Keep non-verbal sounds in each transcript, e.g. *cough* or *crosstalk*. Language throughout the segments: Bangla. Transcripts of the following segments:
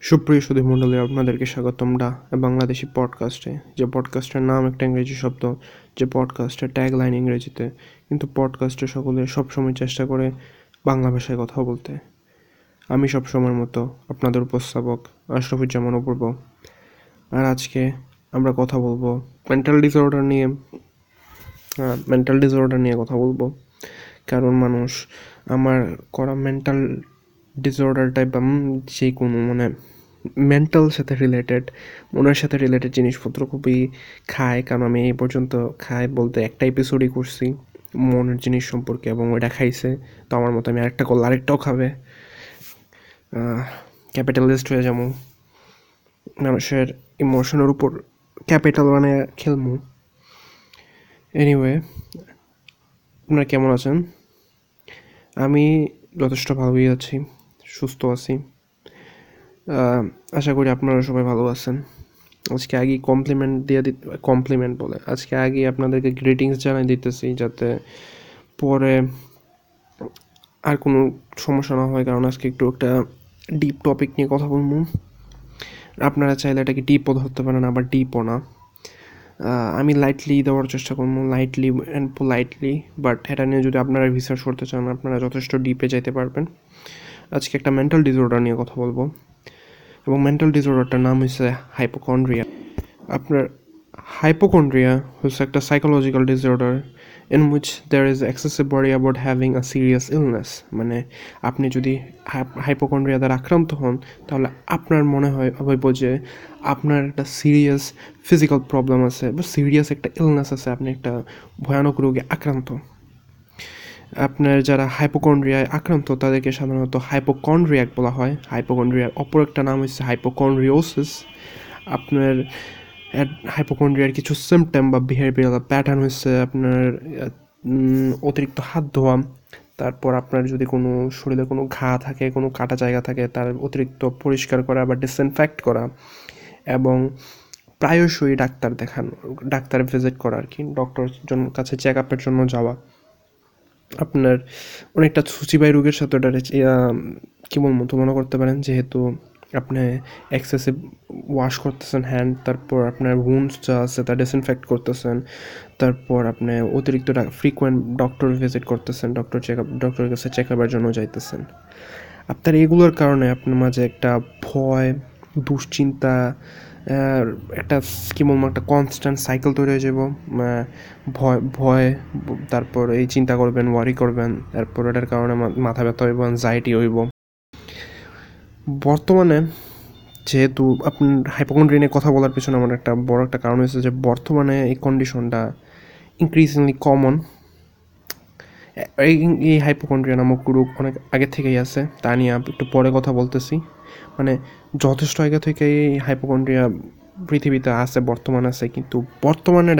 সুপ্রিয় সুধী মণ্ডলী, আপনাদেরকে স্বাগতম ডা বাংলাদেশি পডকাস্টে। যে পডকাস্টের নাম একটা ইংরেজি শব্দ, যে পডকাস্টের ট্যাগ লাইন ইংরেজিতে, কিন্তু পডকাস্টে সকলে সবসময় চেষ্টা করে বাংলা ভাষায় কথা বলতে। আমি সবসময়ের মতো আপনাদের উপস্থাপক আশরফুজ্জামান অপূর্ব। আর আজকে আমরা কথা বলব মেন্টাল ডিসঅর্ডার নিয়ে। মেন্টাল ডিসঅর্ডার নিয়ে কথা বলব। কারণ মানুষ, আমার করা মেন্টাল ডিসঅর্ডার টাইপ বা যে কোনো মানে মেন্টাল সাথে রিলেটেড মনের সাথে রিলেটেড জিনিসপত্র খুবই খায়। কারণ আমি এই পর্যন্ত খায় বলতে একটা এপিসোডই করছি, মনের জিনিস সম্পর্কে এবং ওইটা খাইছে। তো আমার মতো আমি আরেকটা করলে আরেকটাও খাবে। ক্যাপিটালিস্ট হয়ে যাব। মানুষের ইমোশনের উপর ক্যাপিটাল মানে খেলব। এনিওয়ে আপনারা কেমন আছেন? আমি যথেষ্ট ভালোই আছি। সুস্থ আছি। আশা করি আপনারা সবাই ভালো আছেন। আজকে আগে কমপ্লিমেন্ট দিয়ে দিতে কমপ্লিমেন্ট বলে। আজকে আগে আপনাদেরকে গ্রিটিংস জানাই দিতেছি যাতে পরে আর কোনো সমস্যা না হয়, কারণ আজকে একটু একটা ডিপ টপিক নিয়ে কথা বলব। আপনারা চাইলে এটাকে ডিপও ধরতে পারেন, আবার ডিপও না। আমি লাইটলি দেওয়ার চেষ্টা করব লাইটলি অ্যান্ড পোলাইটলি বাট এটা নিয়ে যদি আপনারা রিসার্চ করতে চান, আপনারা যথেষ্ট ডিপে যেতে পারবেন। আজকে একটা মেন্টাল ডিসঅর্ডার নিয়ে কথা বলব। এবং মেন্টাল ডিসঅর্ডারটার নাম হচ্ছে হাইপোকন্ড্রিয়া আপনার হাইপোকন্ড্রিয়া হচ্ছে একটা psychological disorder in which there is excessive worry about having a serious illness মানে আপনি যদি হাইপোকন্ড্রিয়া দ্বারা আক্রান্ত হন, তাহলে আপনার মনে হয় হইব যে আপনার একটা সিরিয়াস ফিজিক্যাল প্রবলেম আছে বা সিরিয়াস একটা ইলনেস আছে, আপনি একটা ভয়ানক রোগে আক্রান্ত। আপনার যারা হাইপোকন্ড্রিয়ায় আক্রান্ত, তাদেরকে সাধারণত হাইপোকন্ড্রিয়াক বলা হয়। হাইপোকন্ড্রিয়ার অপর একটা নাম হচ্ছে হাইপোকন্ড্রিওসিস আপনার হাইপোকন্ড্রিয়ার কিছু সিমটম বা বিহেভিয়ার প্যাটার্ন হচ্ছে আপনার অতিরিক্ত হাত ধোয়া, তারপর আপনার যদি কোনো শরীরে কোনো ঘা থাকে, কোনো কাটা জায়গা থাকে, তার অতিরিক্ত পরিষ্কার করা বা ডিসইনফেক্ট করা এবং প্রায়শই ডাক্তার দেখানো, ডাক্তার ভিজিট করা আর কি ডক্টর কাছে চেক আপের জন্য যাওয়া। আপনার অনেকটা সূচিবাই রোগের সাথে ওটা কী বলব তো মনে করতে পারেন, যেহেতু আপনি এক্সেসিভ ওয়াশ করতেছেন হ্যান্ড তারপর আপনার উন্স যা আছে তা ডিসইনফেক্ট করতেছেন, তারপর আপনি অতিরিক্ত ফ্রিকোয়েন্ট ডক্টর ভিজিট করতেছেন ডক্টর চেক আপ ডক্টরের কাছে চেক আপের জন্য যাইতেছেন। আপনার এগুলোর কারণে আপনার মাঝে একটা ভয়, দুশ্চিন্তা একটা কী বলব, একটা কনস্ট্যান্ট সাইকেল তৈরি হয়ে যাব। ভয় ভয়, তারপর এই চিন্তা করবেন ওয়ারি করবেন, তারপর এটার কারণে মাথা ব্যথা হইব অ্যাংজাইটি হইব। বর্তমানে যেহেতু আপনার হাইপোকন্ড্রিয়া নিয়ে কথা বলার পিছনে আমার একটা বড় একটা কারণ হয়েছে যে, বর্তমানে এই কন্ডিশনটা ইনক্রিজিংলি কমন এই হাইপোকন্ড্রিয়া নামক রোগ অনেক আগে থেকেই আছে, তা নিয়ে একটু পরে কথা বলতেছি। মানে যথেষ্ট আগে থেকে এই হাইপোকন্ড্রিয়া পৃথিবীতে আছে, বর্তমান আছে, কিন্তু বর্তমানে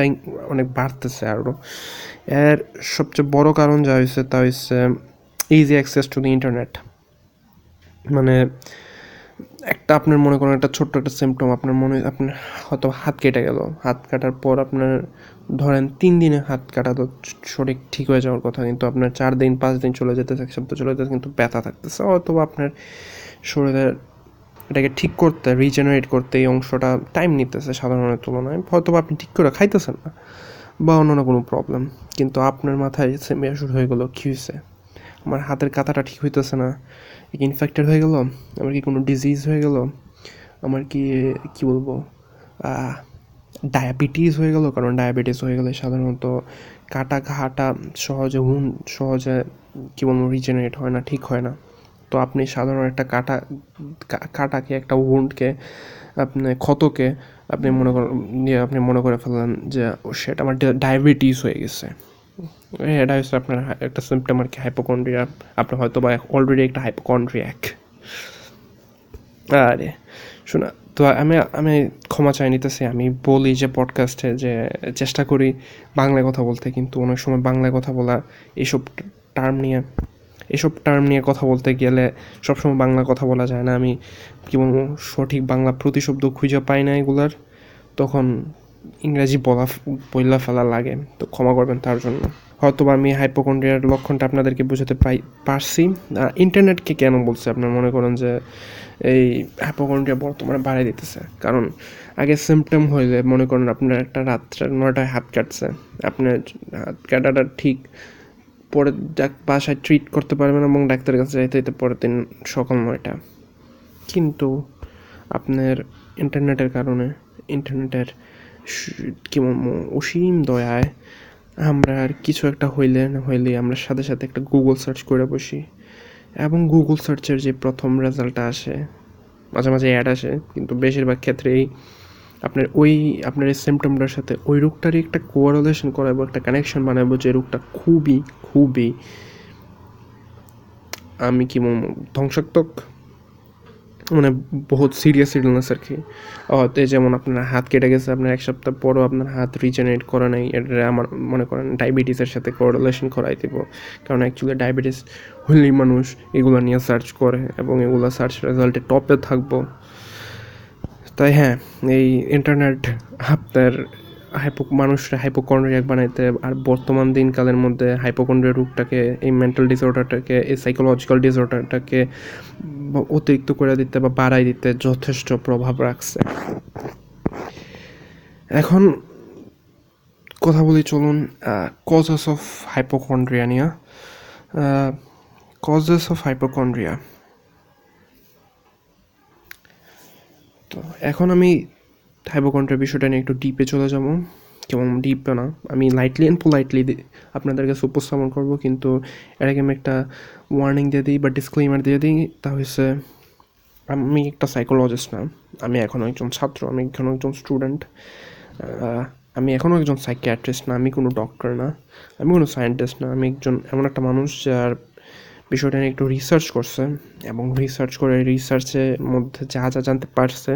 অনেক বাড়তেছে আরও এর সবচেয়ে বড় কারণ যা হয়েছে তা হচ্ছে easy access to the internet মানে একটা আপনার মনে করেন একটা ছোট্ট একটা সিমটম আপনার মনে আপনার হয়তো হাত কেটে গেল। হাত কাটার পর আপনার ধরেন তিন দিনে হাত কাটা তো শরীর ঠিক হয়ে যাওয়ার কথা, কিন্তু আপনার চার দিন, পাঁচ দিন চলে যেতেছে এক সপ্তাহ চলে যেতেছে, কিন্তু ব্যথা থাকতেছে। অথবা আপনার শরীরের এটাকে ঠিক করতে রিজেনারেট করতে এই অংশটা টাইম নিতেছে সাধারণের তুলনায়। হয়তো আপনি ঠিক করে খাইতেছেন না, বা অন্য না কোনো প্রবলেম কিন্তু আপনার মাথায় সেমে শুরু হয়ে গেলো, কী হয়েছে আমার হাতের কাতাটা ঠিক হইতেছে না ইনফেক্টেড হয়ে গেল? আমার কি কোনো ডিজিজ হয়ে গেল? আমার কি কি বলব? ডায়াবেটিস হয়ে গেল, কারণ ডায়াবেটিস হয়ে গেলে সাধারণত কাটা ঘাটা সহজে হুন সহজে, কী বলব রিজেনারেট হয় না, ঠিক হয় না। তো আপনি সাধারণ একটা কাটা কাটাকে, একটা উন্ডকে আপনি ক্ষতকে আপনি মনে করেন আপনি মনে করে ফেললেন যে সেটা আমার ডায়াবেটিস হয়ে গেছে। এটা হচ্ছে আপনার একটা সিমটম আর কি হাইপোকন্ড্রিয়া আপনি হয়তো বা অলরেডি একটা হাইপোকন্ড্রিয়াক আরে, শোনা, তো আমি আমি ক্ষমা চাই নিতেছি। আমি বলি যে পডকাস্টে যে, চেষ্টা করি বাংলায় কথা বলতে, কিন্তু অনেক সময় বাংলায় কথা বলা এইসব টার্ম নিয়ে এসব টার্ম নিয়ে কথা বলতে গেলে সবসময় বাংলা কথা বলা যায় না। আমি কী বলব, সঠিক বাংলা প্রতিশব্দ খুঁজে পাই না এগুলার। তখন ইংরাজি বলা বইলা ফেলা লাগে, তো ক্ষমা করবেন তার জন্য। হয়তো আমি হাইপোকন্ড্রিয়ার লক্ষণটা আপনাদেরকে বোঝাতে পাই, পারছি। ইন্টারনেটকে কেন বলছে আপনার মনে করেন যে, এই হাইপোকন্ড্রিয়া বর্তমানে বাড়াই দিতেছে? কারণ আগে সিমটম হইলে মনে করেন আপনার একটা রাত্রে নয়টায় হাত কাটছে। আপনার হাত কাটাটা ঠিক পরে বাসায় ট্রিট করতে পারবেন এবং ডাক্তারের কাছে যাইতে যেতে পরের দিন সকাল নয়টা। কিন্তু আপনার ইন্টারনেটের কারণে ইন্টারনেটের কি অসীম দয়ায় আমরা আর কিছু একটা হইলে না হইলে আমরা সাথে সাথে একটা গুগল সার্চ করে বসি। এবং গুগল সার্চের যে প্রথম রেজাল্টটা আসে, মাঝে মাঝে অ্যাড আসে, কিন্তু বেশিরভাগ ক্ষেত্রেই আপনার ওই, আপনার এই সিমটমটার সাথে ওই রোগটারই একটা কোয়ারেলেশন করাবো, একটা কানেকশন বানাবো যে রোগটা খুবই খুবই আমি কি ধ্বংসাত্মক মানে বহুত সিরিয়াস ইলনেস আর কি। হয়তো যেমন আপনার হাত কেটে গেছে, আপনার এক সপ্তাহ পরও আপনার হাত রিজেনারেট করা নেই এটা আমার মনে করেন ডায়াবেটিসের সাথে কোরিলেশন করাই দেব। কারণ অ্যাকচুয়ালি ডায়াবেটিস হলেই মানুষ এগুলো নিয়ে সার্চ করে এবং এগুলো সার্চ রেজাল্টে টপে থাকব। তাই হ্যাঁ এই ইন্টারনেট আপনার হাইপো মানুষরা হাইপোকন্ড্রিয়াক বানাইতে আর বর্তমান দিনকালের মধ্যে হাইপোকন্ড্রিয়া রোগটাকে, এই মেন্টাল ডিসঅর্ডারটাকে এই সাইকোলজিক্যাল ডিসঅর্ডারটাকে অতিরিক্ত করে দিতে বা বাড়াই দিতে যথেষ্ট প্রভাব রাখছে। এখন কথা বলি চলুন কজেস অফ হাইপোকন্ড্রিয়া নিয়ে। কজেস অফ হাইপোকন্ড্রিয়া এখন আমি হাইপোকন্ড্রিয়ার বিষয়টা নিয়ে একটু ডিপে চলে যাব। কেমন ডিপ না। আমি লাইটলি অ্যান্ড পোলাইটলি আপনাদের কাছে উপস্থাপন করব, কিন্তু এর আগে আমি একটা ওয়ার্নিং দিয়ে দিই বা ডিসক্লেমার দিয়ে দিই, তা হচ্ছে আমি একটা সাইকোলজিস্ট না। আমি এখনও একজন ছাত্র, আমি এখনও একজন স্টুডেন্ট আমি এখনও একজন সাইকিয়াট্রিস্ট না, আমি কোনো ডক্টর না, আমি কোনো সায়েন্টিস্ট না, আমি একজন এমন একটা মানুষ যার বিষয়টা নিয়ে একটু রিসার্চ করছে এবং রিসার্চ করে রিসার্চের মধ্যে যা যা জানতে পারছে,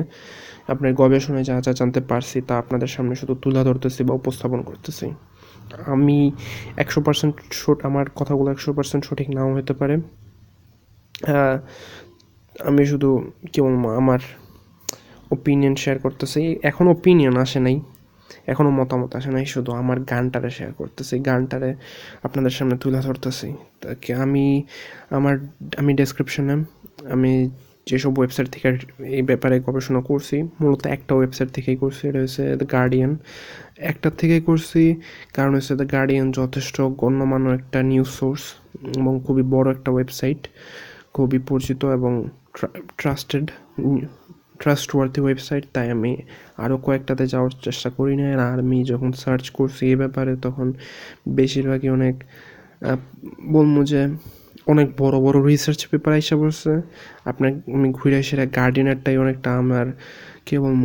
আপনার গবেষণায় যা যা জানতে পারছি তা আপনাদের সামনে শুধু তুলে ধরতেছি বা উপস্থাপন করতেছি। আমি একশো পার্সেন্ট আমার কথাগুলো একশো পার্সেন্ট সঠিক নাও হতে পারে। আমি শুধু কি বলব আমার ওপিনিয়ন শেয়ার করতেছি। এখন ওপিনিয়ন আসে নাই। এখনও মতামত আসে নাই, শুধু আমার গানটারে শেয়ার করতেছি। গানটারে আপনাদের সামনে তুলে ধরতেছি। তাকে আমি, আমার, আমি ডেসক্রিপশনে আমি যেসব ওয়েবসাইট থেকে এই ব্যাপারে গবেষণা করছি, মূলত একটা ওয়েবসাইট থেকেই করছি, এটা হচ্ছে দ্য গার্ডিয়ান একটার থেকেই করছি, কারণ হচ্ছে দ্য গার্ডিয়ান যথেষ্ট গণ্যমান্য একটা নিউজ সোর্স এবং খুবই বড় একটা ওয়েবসাইট খুবই পরিচিত এবং ট্রাস্টেড ট্রাস্টওয়ার্থি ওয়েবসাইট তাই আমি আরও কয়েকটাতে যাওয়ার চেষ্টা করি না। আর আমি যখন সার্চ করছি এ ব্যাপারে, তখন বেশিরভাগই অনেক বলব যে অনেক বড় বড় রিসার্চ পেপার এসে পড়ছে। আপনার আমি ঘুরে এসে গার্ডেনারটাই অনেকটা আমার কী বলব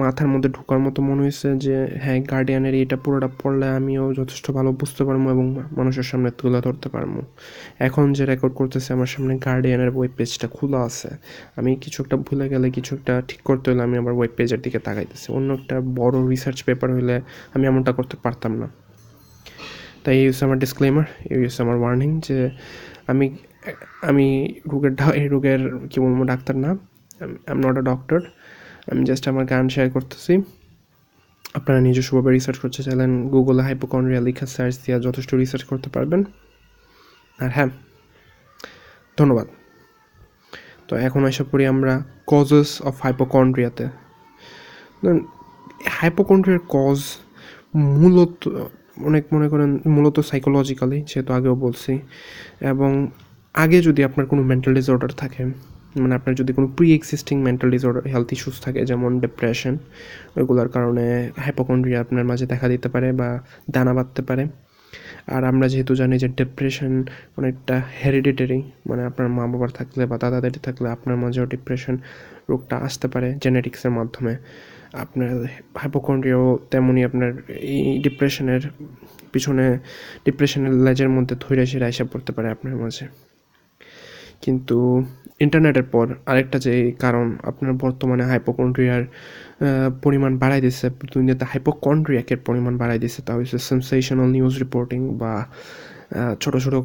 মাথার মধ্যে ঢোকার মতো মনে হয়েছে যে হ্যাঁ গার্ডিয়ানের এটা পুরোটা পড়লে আমিও যথেষ্ট ভালো বুঝতে পারব এবং মানুষের সামনে তুলে ধরতে পারব। এখন যে রেকর্ড করতেছে, আমার সামনে গার্ডিয়ানের ওয়েব পেজটা খোলা আছে। আমি কিছু একটা ভুলে গেলে, কিছু একটা ঠিক করতে হলে আমি আমার ওয়েব পেজের দিকে তাকাইতেছি। অন্য একটা বড় রিসার্চ পেপার হলে আমি এমনটা করতে পারতাম না। তাই হচ্ছে আমার ডিসক্লেমার হচ্ছে আমার ওয়ার্নিং যে, আমি আমি রোগের এই রোগের, কী বলব, ডাক্তার না। I am not a doctor আমি জাস্ট আমার গান শেয়ার করতেছি। আপনারা নিজস্বভাবে রিসার্চ করতে চাইলেন গুগলে হাইপোকন্ড্রিয়া লিখা সার্চ দিয়ে যথেষ্ট রিসার্চ করতে পারবেন। আর হ্যাঁ ধন্যবাদ। তো এখন এসে পড়ি আমরা কজেস অফ হাইপোকন্ড্রিয়াতে হাইপোকন্ড্রিয়ার কজ মূলত, অনেক মনে করেন মূলত সাইকোলজিক্যালি যেহেতু আগেও বলছি। এবং আগে যদি আপনার কোনো মেন্টাল ডিসঅর্ডার থাকে মানে আপনার যদি কোনো pre existing mental disorder health issues থাকে, যেমন ডিপ্রেশন ওইগুলোর কারণে হাইপোকন্ড্রিয়া আপনার মাঝে দেখা দিতে পারে বা দানা বাঁধতে পারে। আর আমরা যেহেতু জানি যে ডিপ্রেশন অনেকটা হেরিডিটারি মানে আপনার মা বাবার থাকলে বা দাদা দাদি থাকলে আপনার মাঝেও ডিপ্রেশন রোগটা আসতে পারে জেনেটিক্সের মাধ্যমে। আপনার হাইপোকন্ড্রিয়াও তেমনই আপনার এই ডিপ্রেশনের পিছনে ডিপ্রেশনের লেজের মধ্যে ধৈর্য সেরা এসে পড়তে পারে আপনার মাঝে। কিন্তু ইন্টারনেটের পর আরেকটা যে কারণ, আপনার বর্তমানে হাইপোকন্ড্রিয়ার পরিমাণ বাড়াই দিচ্ছে দুনিয়াতে হাইপোকন্ড্রিয়াকের পরিমাণ বাড়াই দিচ্ছে তা হচ্ছে সেন্সেশনাল নিউজ রিপোর্টিং বা ছোটো ছোটো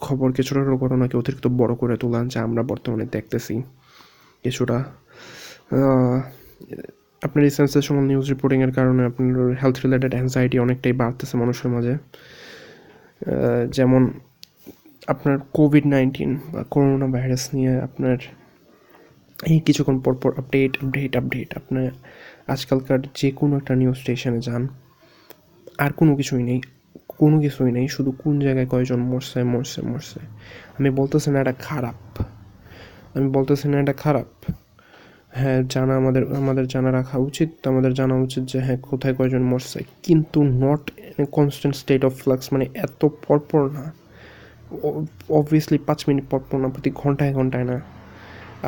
খবরকে ছোটো ছোটো ঘটনাকে অতিরিক্ত বড় করে তোলা যা আমরা বর্তমানে দেখতেছি। কিছুটা আপনার এই সেন্সেশনাল নিউজ রিপোর্টিংয়ের কারণে আপনার হেলথ রিলেটেড অ্যাংজাইটি অনেকটাই বাড়তেছে মানুষের মাঝে। যেমন আপনার কোভিড নাইন্টিন বা করোনা ভাইরাস নিয়ে আপনার এই কিছুক্ষণ পর পর আপডেট আপডেট আপডেট আপনার আজকালকার যে কোনো একটা নিউজ স্টেশনে যান, আর কোনো কিছুই নেই, কোনো কিছুই নেই, শুধু কোন জায়গায় কয়জন মরছে মরছে মরছে। আমি বলতেছি না এটা খারাপ। আমি বলতেছি না এটা খারাপ। হ্যাঁ জানা আমাদের আমাদের জানা রাখা উচিত। আমাদের জানা উচিত যে হ্যাঁ কোথায় কয়জন মরছে। কিন্তু not constant state of flux মানে এত পরপর না। অবভিয়াসলি পাঁচ মিনিট পরপর না, প্রতি ঘন্টায় ঘন্টায় না।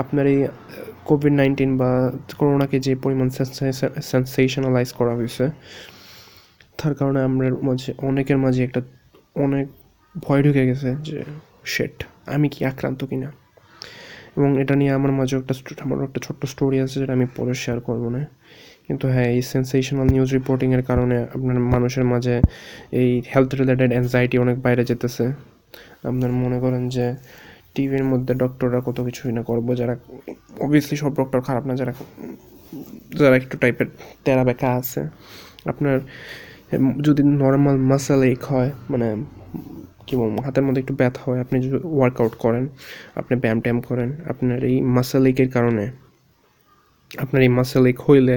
আপনার এই কোভিড নাইন্টিন বা করোনাকে যে পরিমাণ সেন্সেশনালাইজ করা হয়েছে, তার কারণে আমরা মাঝে, অনেকের মাঝে একটা অনেক ভয় ঢুকে গেছে যে শেট আমি কি আক্রান্ত কিনা? এবং এটা নিয়ে আমার মাঝে একটা আমার একটা ছোট্ট স্টোরি আছে যেটা আমি পরে শেয়ার করব না। কিন্তু হ্যাঁ এই সেন্সেশনাল নিউজ রিপোর্টিংয়ের কারণে আপনার মানুষের মাঝে এই হেলথ রিলেটেড অ্যাংজাইটি অনেক বাইরে যেতেছে। আপনার মনে করেন যে টিভির মধ্যে ডক্টররা কত কিছুই না করব, যারা অবভিয়াসলি সব ডক্টর খারাপ না, যারা যারা একটু টাইপের তেরা বেকা আছে। আপনার যদি নর্মাল মাসেল এক হয় মানে কী বলব, হাতের মধ্যে একটু ব্যথা হয়, আপনি যদি ওয়ার্কআউট করেন, আপনি ব্যায়াম ট্যাম করেন, আপনার এই মাসেল একের কারণে আপনার এই মাসেল এক হইলে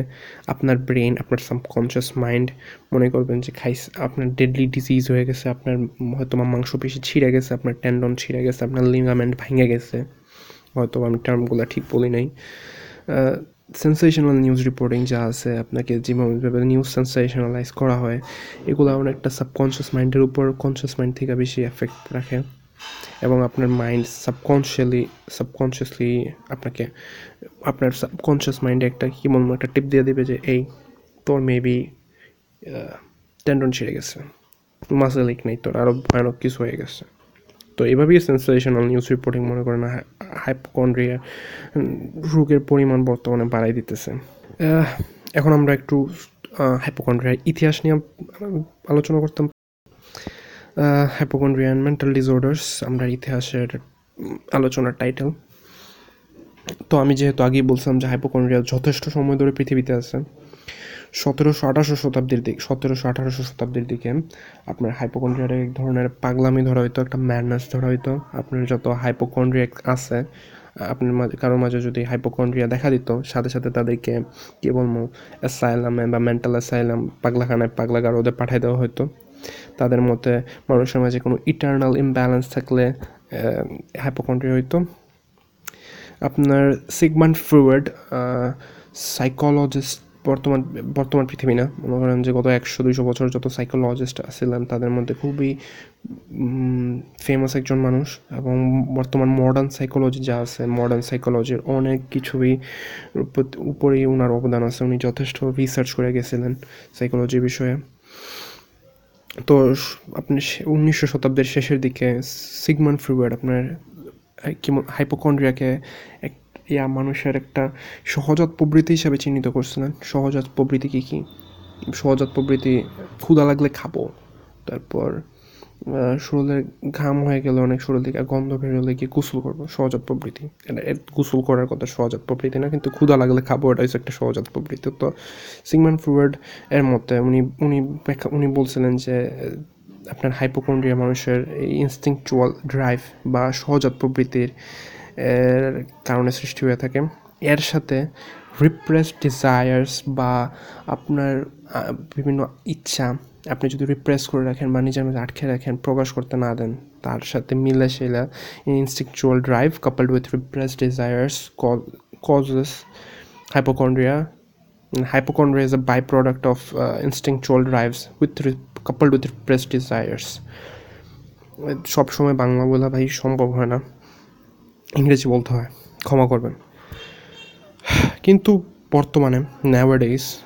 আপনার ব্রেন আপনার সাবকনশিয়াস মাইন্ড মনে করবেন যে, খাইস, আপনার ডেডলি ডিজিজ হয়ে গেছে, আপনার হয়তো বা মাংসপেশি ছিঁড়ে গেছে, আপনার ট্যান্ডন ছিঁড়ে গেছে, আপনার লিগামেন্ট ভেঙে গেছে। হয়তো আমি টার্মগুলো ঠিক বলি নাই। সেন্সেশনাল নিউজ রিপোর্টিং যা আছে, আপনাকে যেভাবে নিউজ সেন্সেশনালাইজ করা হয়, এগুলো অনেকটা সাবকনশিয়াস মাইন্ডের উপর কনসিয়াস মাইন্ড থেকে বেশি এফেক্ট রাখে। এবং আপনার মাইন্ড সাবকনশিয়ালি সাবকনশিয়াসলি আপনাকে, আপনার সাবকনশিয়াস মাইন্ডে একটা, কী বলব, একটা টিপ দিয়ে দেবে যে, এই, তোর মেবি টেন্ডন ছিঁড়ে গেছে মাসে লিক নেই, তোর আরও ভয়ানক কিছু হয়ে গেছে। তো এভাবেই সেন্সেশনাল নিউজ রিপোর্টিং মনে করেন হাইপোকন্ড্রিয়া রোগের পরিমাণ বর্তমানে বাড়াই দিতেছে। এখন আমরা একটু হাইপোকন্ড্রিয়ার ইতিহাস নিয়ে আলোচনা করতাম। হাইপোকন্ড্রিয়ান মেন্টাল ডিসঅর্ডার্স আমরা ইতিহাসের আলোচনার টাইটেল তো আমি যেহেতু আগেই বলছিলাম যে হাইপোকন্ড্রিয়া যথেষ্ট সময় ধরে পৃথিবীতে আছে, সতেরোশো আঠারোশো শতাব্দীর দিক সতেরোশো আঠারোশো শতাব্দীর দিকে আপনার হাইপোকন্ড্রিয়ার এক ধরনের পাগলামি ধরা হইতো, একটা ম্যাডনেস ধরা হইতো। আপনার যত হাইপোকন্ড্রিয়া আছে, আপনার মাঝে কারোর মাঝে যদি হাইপোকন্ড্রিয়া দেখা দিত, সাথে সাথে তাদেরকে কী বলব অ্যাসাইলামে বা মেন্টাল অ্যাসাইলাম পাগলাখানায় পাগলাগার ওদের পাঠিয়ে দেওয়া হতো তাদের মধ্যে মানুষের মাঝে কোনো ইটার্নাল ইমব্যালেন্স থাকলে হাইপোকন্ড্রিয়া হইতো। আপনার সিগমান্ড ফ্রুয়েড সাইকোলজিস্ট বর্তমান বর্তমান পৃথিবী না। মনে করেন যে গত একশো, দুইশো বছর যত সাইকোলজিস্ট আসছিলেন তাদের মধ্যে খুবই ফেমাস একজন মানুষ এবং বর্তমান মডার্ন সাইকোলজি যা আছে মডার্ন সাইকোলজির অনেক কিছুই উপরেই ওনার অবদান আছে। উনি যথেষ্ট রিসার্চ করে গেছিলেন সাইকোলজি বিষয়ে। তো আপনি উনিশশো শতাব্দীর শেষের দিকে সিগমান ফ্রিওয়ার্ড আপনার কি হাইপোকন্ড্রিয়াকে এক, ইয়া মানুষের একটা সহজাত প্রবৃত্তি হিসাবে চিহ্নিত করছিলেন। সহজাত প্রবৃত্তি কী কী? সহজাত প্রবৃত্তি ক্ষুদা লাগলে খাব। তারপর শরীরে ঘাম হয়ে গেলে অনেক শরীর থেকে গন্ধ বেরোলে কি গোসল করব, সহজাত প্রবৃত্তি। এটা গোসল করার কথা সহজাত প্রবৃত্তি না, কিন্তু ক্ষুদা লাগলে খাব এটা হচ্ছে একটা সহজাত প্রবৃত্তি। তো সিগমান ফ্রুয়ার্ড এর মতে উনি উনি উনি বলছিলেন যে, আপনার হাইপোকন্ড্রিয়া মানুষের এই ইনস্টিংচুয়াল ড্রাইভ বা সহজাত প্রবৃত্তির, এর কারণে সৃষ্টি হয়ে থাকে। এর সাথে রিপ্রেস ডিজায়ার্স বা আপনার বিভিন্ন ইচ্ছা আপনি যদি রিপ্রেস করে রাখেন বা নিজের মধ্যে আটকে রাখেন প্রকাশ করতে না দেন তার সাথে মিলে সেলা instinctual drive coupled with repress desires causes hypochondria. Hypochondria is a byproduct of uh, instinctual drives with coupled with repressed desires. সব সময় বাংলা বলা ভাই সম্ভব হয় না। ইংরেজি বলতে হয়। ক্ষমা করবেন। *sighs* কিন্তু বর্তমানে ন্যাওয়াডেজ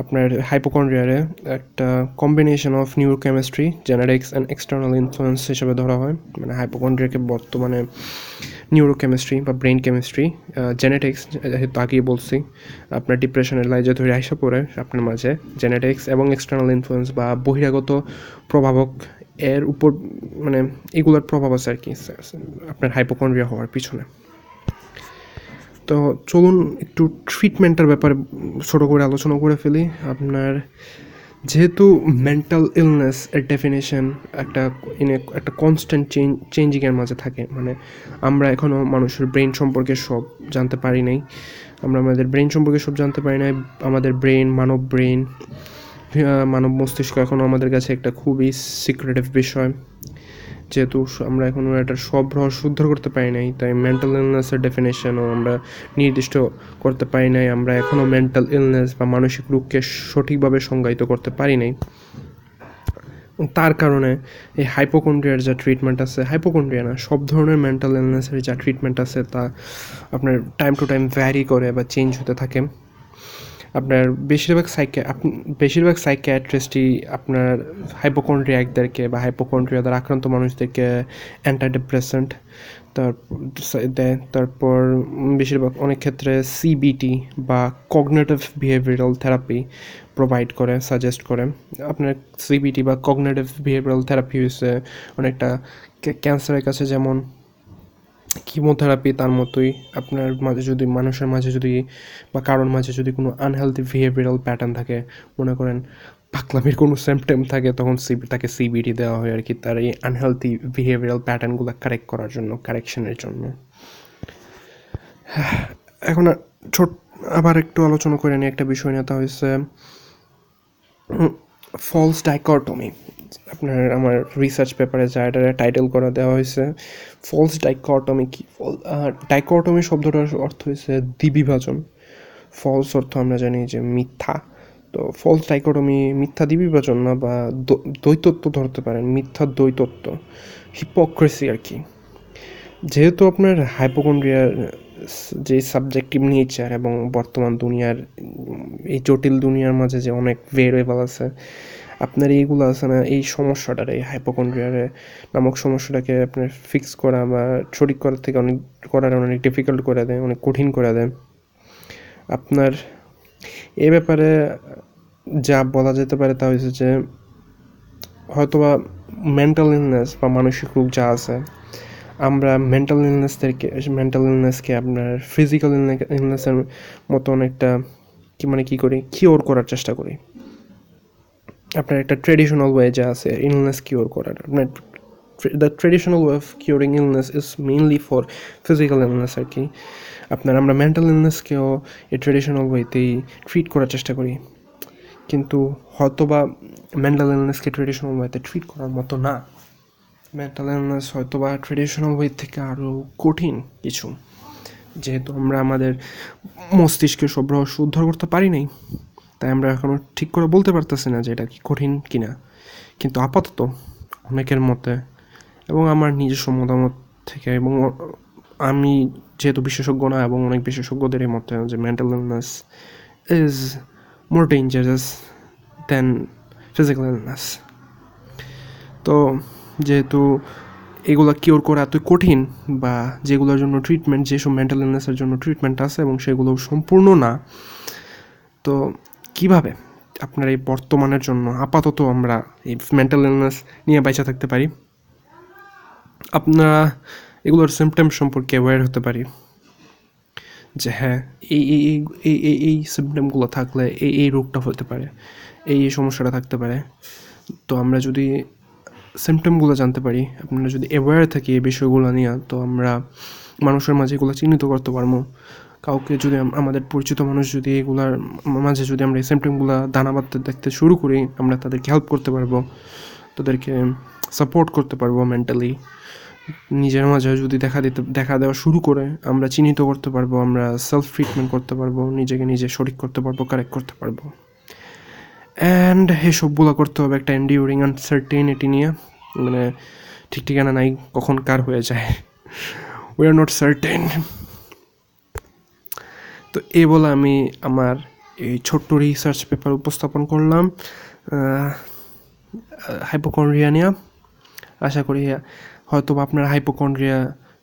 আপনার হাইপোকন্ড্রিয়ারে একটা combination of neurochemistry genetics and external influence হিসেবে ধরা হয়। মানে হাইপোকন্ড্রিয়াকে বর্তমানে নিউরোকেমিস্ট্রি বা ব্রেন কেমিস্ট্রি জেনেটিক্স যেহেতু বলছি, আপনার ডিপ্রেশনের লাইজে ধরে আসা পড়ে আপনার মাঝে জেনেটিক্স এবং এক্সটার্নাল ইনফ্লুয়েন্স বা বহিরাগত প্রভাবক এর উপর মানে এগুলোর প্রভাব আছে আর কি, আপনার হাইপোকন্ড্রিয়া হওয়ার পিছনে। তো চলুন একটু ট্রিটমেন্টের ব্যাপারে ছোটো করে আলোচনা করে ফেলি। আপনার যেহেতু মেন্টাল ইলনেস এর ডেফিনেশন একটা ইন একটা কনস্ট্যান্ট চেঞ্জ চেঞ্জিংয়ের মাঝে থাকে মানে আমরা এখনও মানুষের ব্রেন সম্পর্কে সব জানতে পারি নাই। আমরা আমাদের ব্রেন সম্পর্কে সব জানতে পারি নাই, আমাদের ব্রেন মানব ব্রেন মানব মস্তিষ্ক এখনও আমাদের কাছে একটা খুবই সিক্রেটিভ বিষয়। যেহেতু আমরা এখনও এটার সব রহস্য উদ্ধার করতে পারি নাই, তাই মেন্টাল ইলনেসের ডেফিনেশনও আমরা নির্দিষ্ট করতে পারি নাই, আমরা এখনও মেন্টাল ইলনেস বা মানসিক রোগকে সঠিকভাবে সংজ্ঞায়িত করতে পারি নাই। তার কারণে এই হাইপোকন্ড্রিয়ার যা ট্রিটমেন্ট আছে হাইপোকন্ড্রিয়া না, সব ধরনের মেন্টাল ইলনেসের যা ট্রিটমেন্ট আছে, তা আপনার টাইম টু টাইম ভ্যারি করে বা চেঞ্জ হতে থাকে। আপনার বেশিরভাগ সাইকে বেশিরভাগ সাইকিয়াট্রিস্টই আপনার হাইপোকন্ড্রিয়াকদেরকে বা হাইপোকন্ড্রিয়া দ্বারা আক্রান্ত মানুষদেরকে অ্যান্টাইডিপ্রেসেন্ট তার দেয় তারপর বেশিরভাগ অনেক ক্ষেত্রে সিবিটি বা কগনেটিভ বিহেভিয়ারাল থেরাপি প্রোভাইড করে সাজেস্ট করে। আপনার সিবিটি বা কগনেটিভ বিহেভিয়ারাল থেরাপি হচ্ছে অনেকটা ক্যান্সারের কাছে যেমন কিমোথেরাপি তার মতোই আপনার মাঝে যদি, মানুষের মাঝে যদি বা কারোর মাঝে যদি কোনো আনহেলদি বিহেভিয়ারাল প্যাটার্ন থাকে, মনে করেন পাকলামির কোনো সিমটেম থাকে, তখন সিবি তাকে সিবিডি দেওয়া হয় আর কি তার এই আনহেলদি বিহেভিয়ারাল প্যাটার্নগুলো কারেক্ট করার জন্য কারেকশনের জন্য। এখন ছোট, আবার একটু আলোচনা করে নিয়ে একটা বিষয় নেওয়া হয়েছে ফলস ডাইকটমি আপনার আমার রিসার্চ পেপারে যা টাইটেল করা দেওয়া হয়েছে ফলস ডাইকটমি কি? ডাইকটমি শব্দটার অর্থ হয়েছে দ্বিবিভাজন। ফলস অর্থ আমরা জানি যে মিথ্যা। তো ফলস ডাইকটমি মিথ্যা দ্বিবিভাজন না বা দ্বৈতত্ব ধরতে পারেন, মিথ্যা দ্বৈতত্ব হিপোক্রেসি আর কি। যেহেতু আপনার হাইপোকন্ড্রিয়ার যে সাবজেক্টিভ নেচার এবং বর্তমান দুনিয়ার এই জটিল দুনিয়ার মাঝে যে অনেক ভেরিয়েবল আছে আপনার এইগুলো আছে না, এই সমস্যাটার, এই হাইপোকন্ড্রিয়ারে নামক সমস্যাটাকে আপনার ফিক্স করা বা সঠিক করার থেকে অনেক করার অনেক ডিফিকাল্ট করে দেয়, অনেক কঠিন করে দেয়। আপনার এ ব্যাপারে যা বলা যেতে পারে তা হয়েছে যে, হয়তোবা মেন্টাল ইলনেস বা মানসিক রোগ যা আছে, আমরা মেন্টাল ইলনেসদেরকে মেন্টাল ইলনেসকে আপনার ফিজিক্যাল ইলনেসের মতো অনেকটা কি মানে কী করি কিওর করার চেষ্টা করি। আপনার একটা ট্রেডিশনাল ওয়ে যা আছে ইলনেস কিওর করার। আপনার the traditional way of curing illness is mainly for physical illness আর কি। আপনার আমরা মেন্টাল ইলনেসকেও এই ট্রেডিশনাল ওয়েতেই ট্রিট করার চেষ্টা করি। কিন্তু হয়তোবা মেন্টাল ইলনেসকে ট্রেডিশনাল ওয়েতে ট্রিট করার মতো না। মেন্টাল ইলনেস হয়তো বা ট্রেডিশনাল ওয়ে থেকে আরও কঠিন কিছু। যেহেতু আমরা আমাদের মস্তিষ্কে সব রহস্য উদ্ধার করতে পারি নাই। তাই আমরা এখনও ঠিক করে বলতে পারতেছি না যে এটা কি কঠিন কিনা। কিন্তু আপাতত অনেকের মতে এবং আমার নিজস্ব মতামত থেকে এবং আমি যেহেতু বিশেষজ্ঞ না এবং অনেক বিশেষজ্ঞদের মতে যে mental illness is more dangerous than physical illness তো যেহেতু এগুলো কিওর করা এতই কঠিন বা যেগুলোর জন্য ট্রিটমেন্ট যেসব মেন্টাল ইলনেসের জন্য ট্রিটমেন্ট আছে এবং সেগুলো সম্পূর্ণ না, তো কীভাবে আপনার এই বর্তমানের জন্য আপাতত আমরা এই মেন্টাল ইলনেস নিয়ে বেঁচে থাকতে পারি? আপনারা এগুলোর সিমটম সম্পর্কে অ্যাওয়্যার হতে পারি। যে হ্যাঁ এই এই এই এই এই সিমটমগুলো থাকলে এই এই রোগটা হতে পারে, এই এই সমস্যাটা থাকতে পারে। তো আমরা যদি সিমটমগুলো জানতে পারি, আপনারা যদি অ্যাওয়্যার থাকি এই বিষয়গুলো নিয়ে, তো আমরা মানুষের মাঝে এগুলো চিহ্নিত করতে পারব। কাউকে যদি আমাদের পরিচিত মানুষ যদি এগুলার মাঝে যদি আমরা এই সিমটমগুলো দানা বাঁধতে দেখতে শুরু করি, আমরা তাদেরকে হেল্প করতে পারব, তাদেরকে সাপোর্ট করতে পারব মেন্টালি নিজের মাঝে যদি দেখা দিতে দেখা দেওয়া শুরু করে, আমরা চিহ্নিত করতে পারব, আমরা সেলফ ট্রিটমেন্ট করতে পারব, নিজেকে নিজে সঠিক করতে পারব কারেক্ট করতে পারব। অ্যান্ড এসবগুলো করতে হবে একটা এন্ডিউরিং আনসার্টেনিটি নিয়ে। মানে ঠিক ঠিকানা নাই কখন কার হয়ে যায়। উই আর নট সার্টেন তো এই বলে আমি আমার এই ছোট্ট রিসার্চ পেপার উপস্থাপন করলাম হাইপোকন্ড্রিয়া নিয়ে। আশা করি হয়তো আপনার হাইপোকন্ড্রিয়া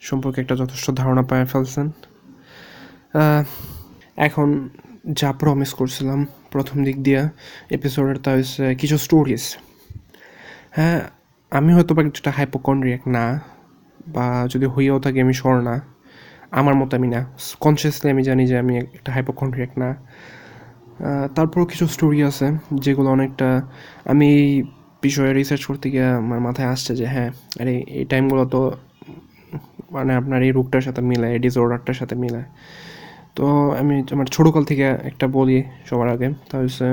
সম্পর্কে একটা যথেষ্ট ধারণা পায় ফেলছেন। এখন যা প্রমিস করছিলাম প্রথম দিক দিয়ে এপিসোডের তা হচ্ছে কিছু স্টোরিজ হ্যাঁ আমি হয়তো বা কিছুটা হাইপোকন্ড্রিয়াক না, বা যদি হইয়াও থাকি আমি সর না। আমার মতো আমি না কনসিয়াসলি আমি জানি যে আমি একটা হাইপোকন্ড্রিয়াক না। তারপরও কিছু স্টোরি আছে যেগুলো অনেকটা, আমি এই বিষয়ে রিসার্চ করতে গিয়ে আমার মাথায় আসছে যে হ্যাঁ আরে এই টাইমগুলো তো মানে আপনার এই রোগটার সাথে মিলায় এই ডিসঅর্ডারটার সাথে মিলায় তো আমি আমার ছোটোকাল থেকে একটা বলি সবার আগে, তা হচ্ছে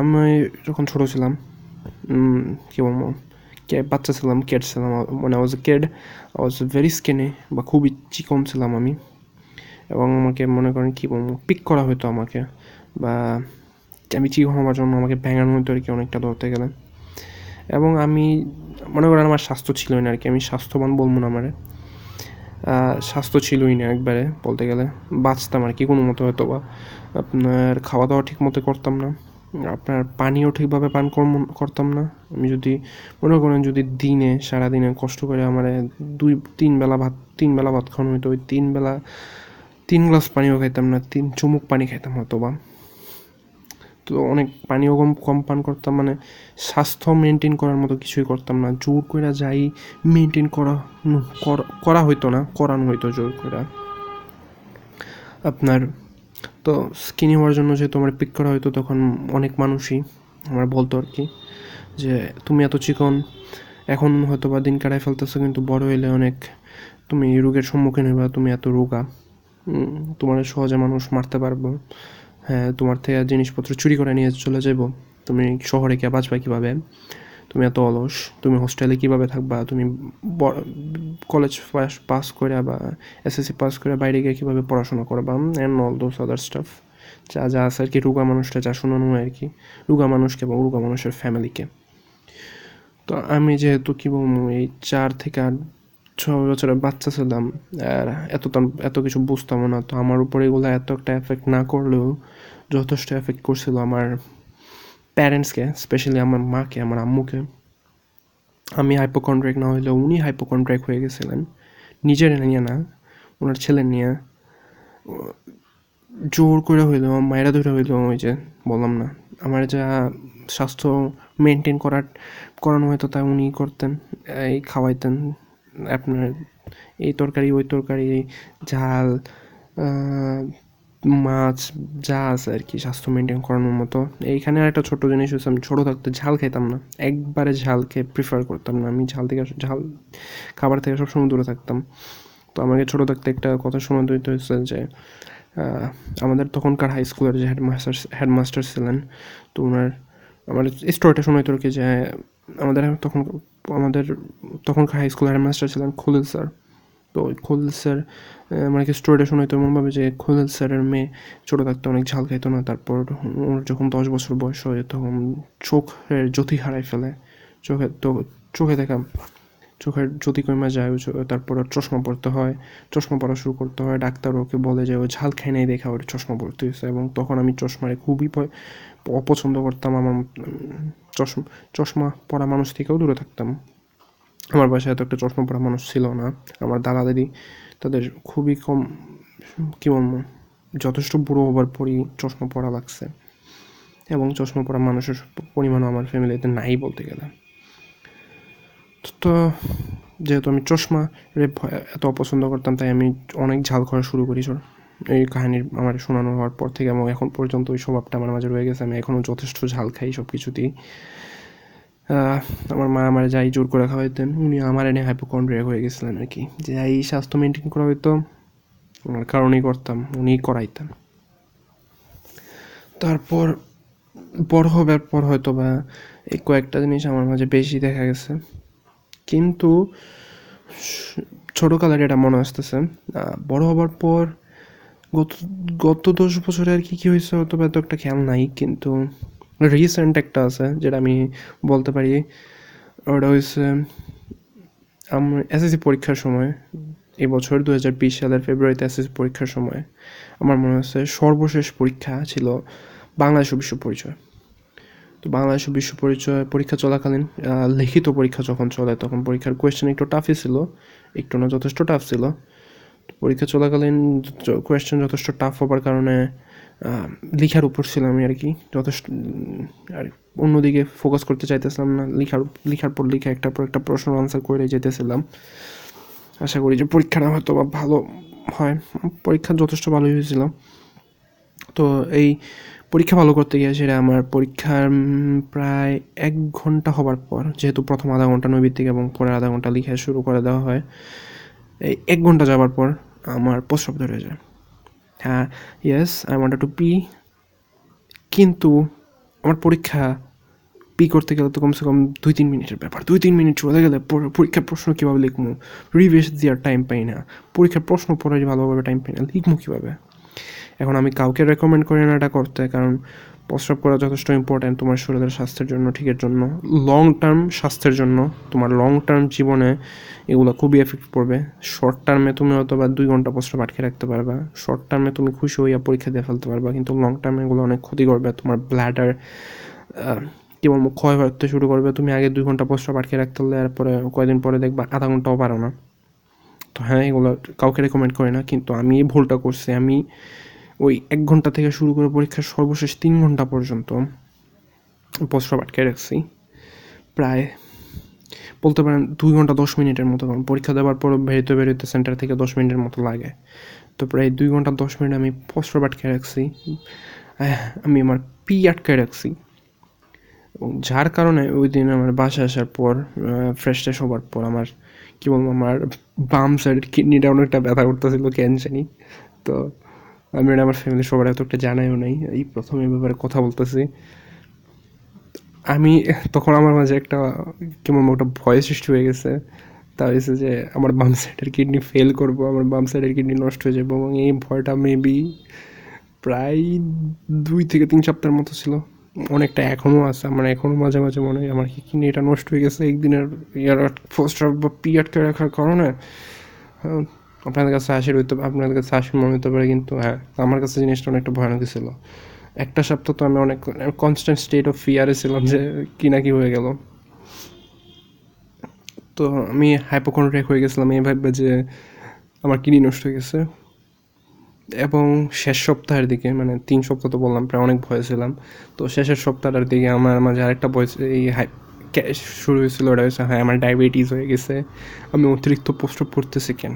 আমি যখন ছোটো ছিলাম কী বলব? বাচ্চা ছিলাম কেড ছিলাম মানে I was A কেড was very স্কিনে বা খুবই চিকন ছিলাম আমি। এবং আমাকে মনে করেন কী পিক করা হতো আমাকে, বা আমি চিকন হওয়ার জন্য আমাকে ভেঙানো হতো আর কি অনেকটা ধরতে গেলে। এবং আমি, মনে করেন আমার স্বাস্থ্য ছিলই না আর কি, আমি স্বাস্থ্যবান বলব না আমারে। স্বাস্থ্য ছিলই না একবারে বলতে গেলে। বাঁচতাম আর কি কোনো মতো হয়তো বা আপনার খাওয়া দাওয়া ঠিক মতো করতাম না। আপনার পানিও ঠিকভাবে পান করতাম না। আমি যদি, মনে করেন যদি দিনে, সারাদিনে কষ্ট করে আমার দুই, তিন বেলা ভাত, তিন বেলা ভাত খাওয়ানো হইতো, ওই তিন বেলা তিন গ্লাস পানিও খাইতাম না, তিন চুমুক পানি খাইতাম হয়তো বা। তো অনেক পানিও কম কম পান করতাম মানে স্বাস্থ্য মেনটেন করার মতো কিছুই করতাম না। জোর করে যাই মেনটেন করা করা হইতো না, করানো হইতো জোর করে আপনার তো স্কিনি হওয়ার জন্য যেহেতু আমার পিক করা হয়তো তখন অনেক মানুষই আমার বলতো আর কি, যে তুমি এত চিকন, এখন হয়তো বা দিন কাটায় ফেলতেছো কিন্তু বড় হইলে অনেক তুমি রোগের সম্মুখীন হইবা, তুমি এত রোগা। তোমার সহজে মানুষ মারতে পারব। হ্যাঁ তোমার থেকে জিনিসপত্র চুরি করে নিয়ে চলে যাব তুমি শহরে কে বাঁচবা কীভাবে? তুমি এত অলস, তুমি হোস্টেলে কীভাবে থাকবা? তুমি কলেজ পাস পাস করে বা এসএসসি পাস করে বাইরে গিয়ে কীভাবে পড়াশোনা করবা? And all those other stuff যা যা আছে আর কি রুগা মানুষটা, যা শোনানো হয় আর কি রুগা মানুষকে এবং রুগা মানুষের ফ্যামিলিকে তো আমি যেহেতু কী বলব, এই চার থেকে আট ছ বছরের বাচ্চা ছিলাম, আর এত এত কিছু বুঝতামও না। তো আমার উপরে এগুলো এত একটা এফেক্ট না করলেও যথেষ্ট এফেক্ট করছিল আমার প্যারেন্টসকে স্পেশালি আমার মাকে, আমার আম্মুকে, আমি হাইপোকন্ড্রেক না হইলেও উনি হাইপোকন্ড্রেক হয়ে গেছিলেন। নিজের নিয়ে না, ওনার ছেলে নিয়ে। জোর করে হইল মায়েরা ধরে হইল ওই যে বললাম না, আমার যা স্বাস্থ্য মেনটেন করার, করানো হয়তো তা উনি করতেন, এই খাওয়াইতেন। আপনার এই তরকারি, ওই তরকারি, ঝাল মাছ যা আছে আর কি, স্বাস্থ্য মেনটেন করানোর মতো। এইখানে আর একটা ছোটো জিনিস হচ্ছে আমি ছোটো থাকতে ঝাল খাইতাম না। একবারে ঝালকে প্রিফার করতাম না। আমি ঝাল থেকে ঝাল খাবার থেকে সবসময় দূরে থাকতাম। তো আমাকে ছোটো থাকতে একটা কথা শোনাতে হইতে হচ্ছে যে আমাদের তখনকার হাই স্কুলের যে হেডমাস্টার হেডমাস্টার ছিলেন, তো ওনার আমার স্টোরিটা শোনাইতো আর কি যে, আমাদের তখন, আমাদের তখনকার হাই স্কুলের হেডমাস্টার ছিলেন খুলিল স্যার তো খোলিল স্যার মানে কি স্টোরিটা শোনাইতো এমনভাবে যে খোলিল স্যারের মেয়ে ছোটো থাকতে, অনেক ঝাল খাইতো না, তারপর ওর যখন দশ বছর বয়স হয়, তখন চোখের জ্যোতি হারাই ফেলে। চোখে তো চোখে দেখা চোখের জ্যোতি কমে যায় তারপর চশমা পড়তে হয়, চশমা পড়া শুরু করতে হয়, ডাক্তার ওকে বলে যে ও ঝাল খাই নাই দেখা ওর চশমা পড়তে হয়েছে এবং তখন আমি চশমারে খুবই অপছন্দ করতাম আমার চশমা চশমা পরা মানুষ থেকেও দূরে থাকতাম। আমার বাসায় এত একটা চশমা পরা মানুষ ছিল না। আমার দাদা দাদি তাদের খুবই কম, কী বলব, যথেষ্ট বুড়ো হবার পরই চশমা পরা লাগছে। এবং চশমা পরা মানুষের পরিমাণও আমার ফ্যামিলিতে নাই বলতে গেলে। তো যেহেতু আমি চশমা এত অপছন্দ করতাম, তাই আমি অনেক ঝাল খাওয়া শুরু করি সর এই কাহিনীর আমার শোনানো হওয়ার পর থেকে এবং এখন পর্যন্ত ওই স্বভাবটা আমার মাঝে রয়ে গেছে। আমি এখনও যথেষ্ট ঝাল খাই সব কিছুতেই আমার মা আমার যাই জোর করে খাওয়াইতেন উনি আমার এনে হাইপোকন্ড্রিয়া হয়ে গেছিলেন আর কি। যে এই স্বাস্থ্য মেনটেন করা হইতো, ওনার কারণেই করতাম উনি করাইতেন। তারপর বড় হবার পর হয়তো বা এই কয়েকটা জিনিস আমার মাঝে বেশি দেখা গেছে। কিন্তু ছোটোকালের এটা মনে আসতেছে। বড় হবার পর গত গত দশ বছরে আর কি, কী হয়েছে হয়তো বা এত একটা খেয়াল নাই, কিন্তু রিসেন্ট একটা আছে, যেটা আমি বলতে পারি। ওটা হয়েছে আমার এসএসসি পরীক্ষার সময় এবছর দু হাজার বিশ সালের ফেব্রুয়ারিতে এসএসসি পরীক্ষার সময়, আমার মনে হচ্ছে সর্বশেষ পরীক্ষা ছিল বাংলাদেশ বিশ্ব পরিচয়। তো বাংলাদেশ বিশ্ব পরিচয়, পরীক্ষা চলাকালীন লিখিত পরীক্ষা যখন চলে, তখন পরীক্ষার কোয়েশ্চেন একটু টাফই ছিল, একটু না যথেষ্ট টাফ ছিল। পরীক্ষা চলাকালীন কোয়েশ্চেন যথেষ্ট টাফ হবার কারণে লিখার উপর ছিলাম আর কি। যথেষ্ট আর অন্যদিকে ফোকাস করতে চাইতেছিলাম না। লিখার লিখার পর লিখা একটার পর একটা প্রশ্ন আনসার করে যেতেছিলাম। আশা করি যে পরীক্ষাটা হয়তো বা ভালো হয়। পরীক্ষা যথেষ্ট ভালোই হয়েছিল। তো এই পরীক্ষা ভালো করতে গিয়ে সেটা আমার পরীক্ষার প্রায় এক ঘণ্টা হবার পর যেহেতু প্রথম আধা ঘণ্টা নৈবিত্তিক এবং পরে আধা ঘণ্টা লিখে শুরু করে দেওয়া হয়, এই এক ঘণ্টা যাওয়ার পর আমার প্রস্রাব ধরে যায়। হ্যাঁ yes I want to pee কিন্তু আমার পরীক্ষা পি করতে গেলে তো কমসে কম দুই তিন মিনিটের ব্যাপার। দুই তিন মিনিট চলে গেলে পরীক্ষার প্রশ্ন কীভাবে লিখব রিভেস্ট দেওয়ার টাইম পাই না। পরীক্ষার প্রশ্ন পড়ে ভালোভাবে টাইম পাই না লিখব কীভাবে? এখন আমি কাউকে রেকমেন্ড করি না এটা করতে, কারণ প্রস্রাব করা যথেষ্ট ইম্পর্ট্যান্ট তোমার শরীরের স্বাস্থ্যের জন্য, ঠিকের জন্য। লং টার্ম স্বাস্থ্যের জন্য তোমার লং টার্ম জীবনে এগুলো খুবই এফেক্ট পড়বে। শর্ট টার্মে তুমি হয়তো বা দুই ঘণ্টা প্রস্রাব আটকে রাখতে পারবা। শর্ট টার্মে তুমি খুশি হইয়া পরীক্ষা দিয়ে ফেলতে পারবা, কিন্তু লং টার্মে এগুলো অনেক ক্ষতি করবে। তোমার ব্লাডার কী বলব, ক্ষয় করতে শুরু করবে। তুমি আগে দুই ঘণ্টা প্রস্রাব আটকে রাখতে হলে এরপরে কয়েকদিন পরে দেখবা আধা ঘন্টাও পারো না। তো হ্যাঁ এগুলো কাউকে রেকমেন্ড করে না, কিন্তু আমি ভুলটা করছি। আমি ওই এক ঘণ্টা থেকে শুরু করে পরীক্ষার সর্বশেষ তিন ঘণ্টা পর্যন্ত প্রস্রাব আটকে রাখছি। প্রায় বলতে পারেন দুই ঘণ্টা দশ মিনিটের মতো কারণ পরীক্ষা দেওয়ার পর বেরোতে বেরোতে সেন্টার থেকে দশ মিনিটের মতো লাগে। তো প্রায় দুই ঘণ্টা দশ মিনিট আমি প্রস্রাব আটকে রাখছি। আমি আমার পি আটকে রাখছি। যার কারণে ওই দিন আমার বাসায় আসার পর ফ্রেশ ট্রেশ হবার পর আমার, কী বলব, আমার বাম সাইড কিডনিটা অনেকটা ব্যথা করতেছিল, কেন জানি। তো আমি আমার ফ্যামিলি সবার এত একটা জানাইও নাই। এই প্রথম এই ব্যাপারে কথা বলতেছি। আমি তখন আমার মাঝে একটা কেমন একটা ভয় সৃষ্টি হয়ে গেছে। তা হয়েছে যে, আমার বাম সাইডের কিডনি ফেল করব, আমার বাম সাইডের কিডনি নষ্ট হয়ে যাব এবং এই ভয়টা মেবি প্রায় দুই থেকে তিন সপ্তাহের মতো ছিল। অনেকটা এখনও আছে, আমার এখনও মাঝে মাঝে মনে হয় আমার কি কিডনি এটা নষ্ট হয়ে গেছে। একদিনের ইয়ার ফার্স্ট বা পি আটকে রাখার কারণে আপনাদের কাছে হাসির হইতে আপনাদের কাছে হাসির মনে হতে পারে, কিন্তু হ্যাঁ আমার কাছে জিনিসটা অনেকটা ভয়ানক ছিল। একটা সপ্তাহ তো আমি অনেক কনস্ট্যান্ট স্টেট অফ ফিয়ারে ছিলাম যে কি না কি হয়ে গেল। তো আমি হাইপোকন্ড্রিক হয়ে গেছিলাম, এই ভাববে যে আমার কিডনি নষ্ট হয়ে গেছে। এবং শেষ সপ্তাহের দিকে মানে তিন সপ্তাহ তো বললাম, প্রায় অনেক ভয় ছিলাম। তো শেষের সপ্তাহটার দিকে আমার মাঝে আরেকটা ভয় এই হাই শুরু হয়েছিল, ওটা হয়েছে হ্যাঁ আমার ডায়াবেটিস হয়ে গেছে। আমি অতিরিক্ত পোস্ট পড়তেছি কেন?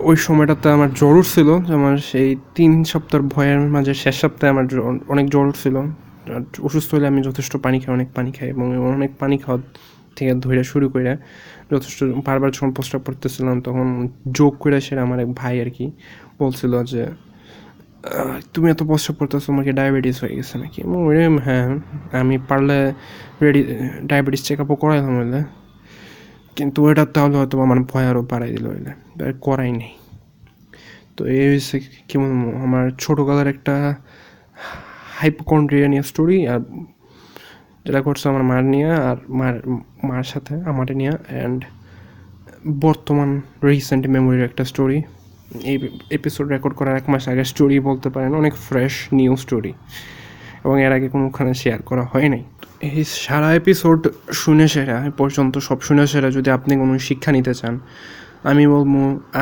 ওই সময়টাতে আমার জ্বর ছিল আমার সেই তিন সপ্তাহ ভয়ের মাঝে শেষ সপ্তাহে আমার অনেক জ্বর ছিল অসুস্থ হলে আমি যথেষ্ট পানি খাই অনেক পানি খাই এবং অনেক পানি খাওয়া থেকে ধরে শুরু করে যথেষ্ট বারবার যখন প্রস্তাব পড়তেছিলাম তখন যোগ করে সেটা আমার এক ভাই আর কি বলছিল যে তুমি এত প্রস্তাব পড়তেছো তোমাকে ডায়াবেটিস হয়ে গেছে নাকি? হ্যাঁ আমি পারলে রেডি ডায়াবেটিস চেক আপও করাইলাম হইলে। কিন্তু ওইটা তাহলে হয়তো আমার ভয় আরও বাড়াই দিল হইলে করাই নেই। তো এই হচ্ছে কেমন আমার ছোটোকালের একটা হাইপোকন্ড্রিয়া নিয়ে স্টোরি আর যেটা করছে আমার মার নিয়ে আর মার মার সাথে, আমার নিয়ে অ্যান্ড বর্তমান রিসেন্ট মেমোরির একটা স্টোরি এই এপিসোড রেকর্ড করার এক মাস আগে স্টোরি বলতে পারেন, অনেক ফ্রেশ নিউ স্টোরি এবং এর আগে কোনোখানে শেয়ার করা হয় নাই। এই সারা এপিসোড শুনে সেরা পর্যন্ত সব শুনে সেরা যদি আপনি কোনো শিক্ষা নিতে চান। আমি বলব,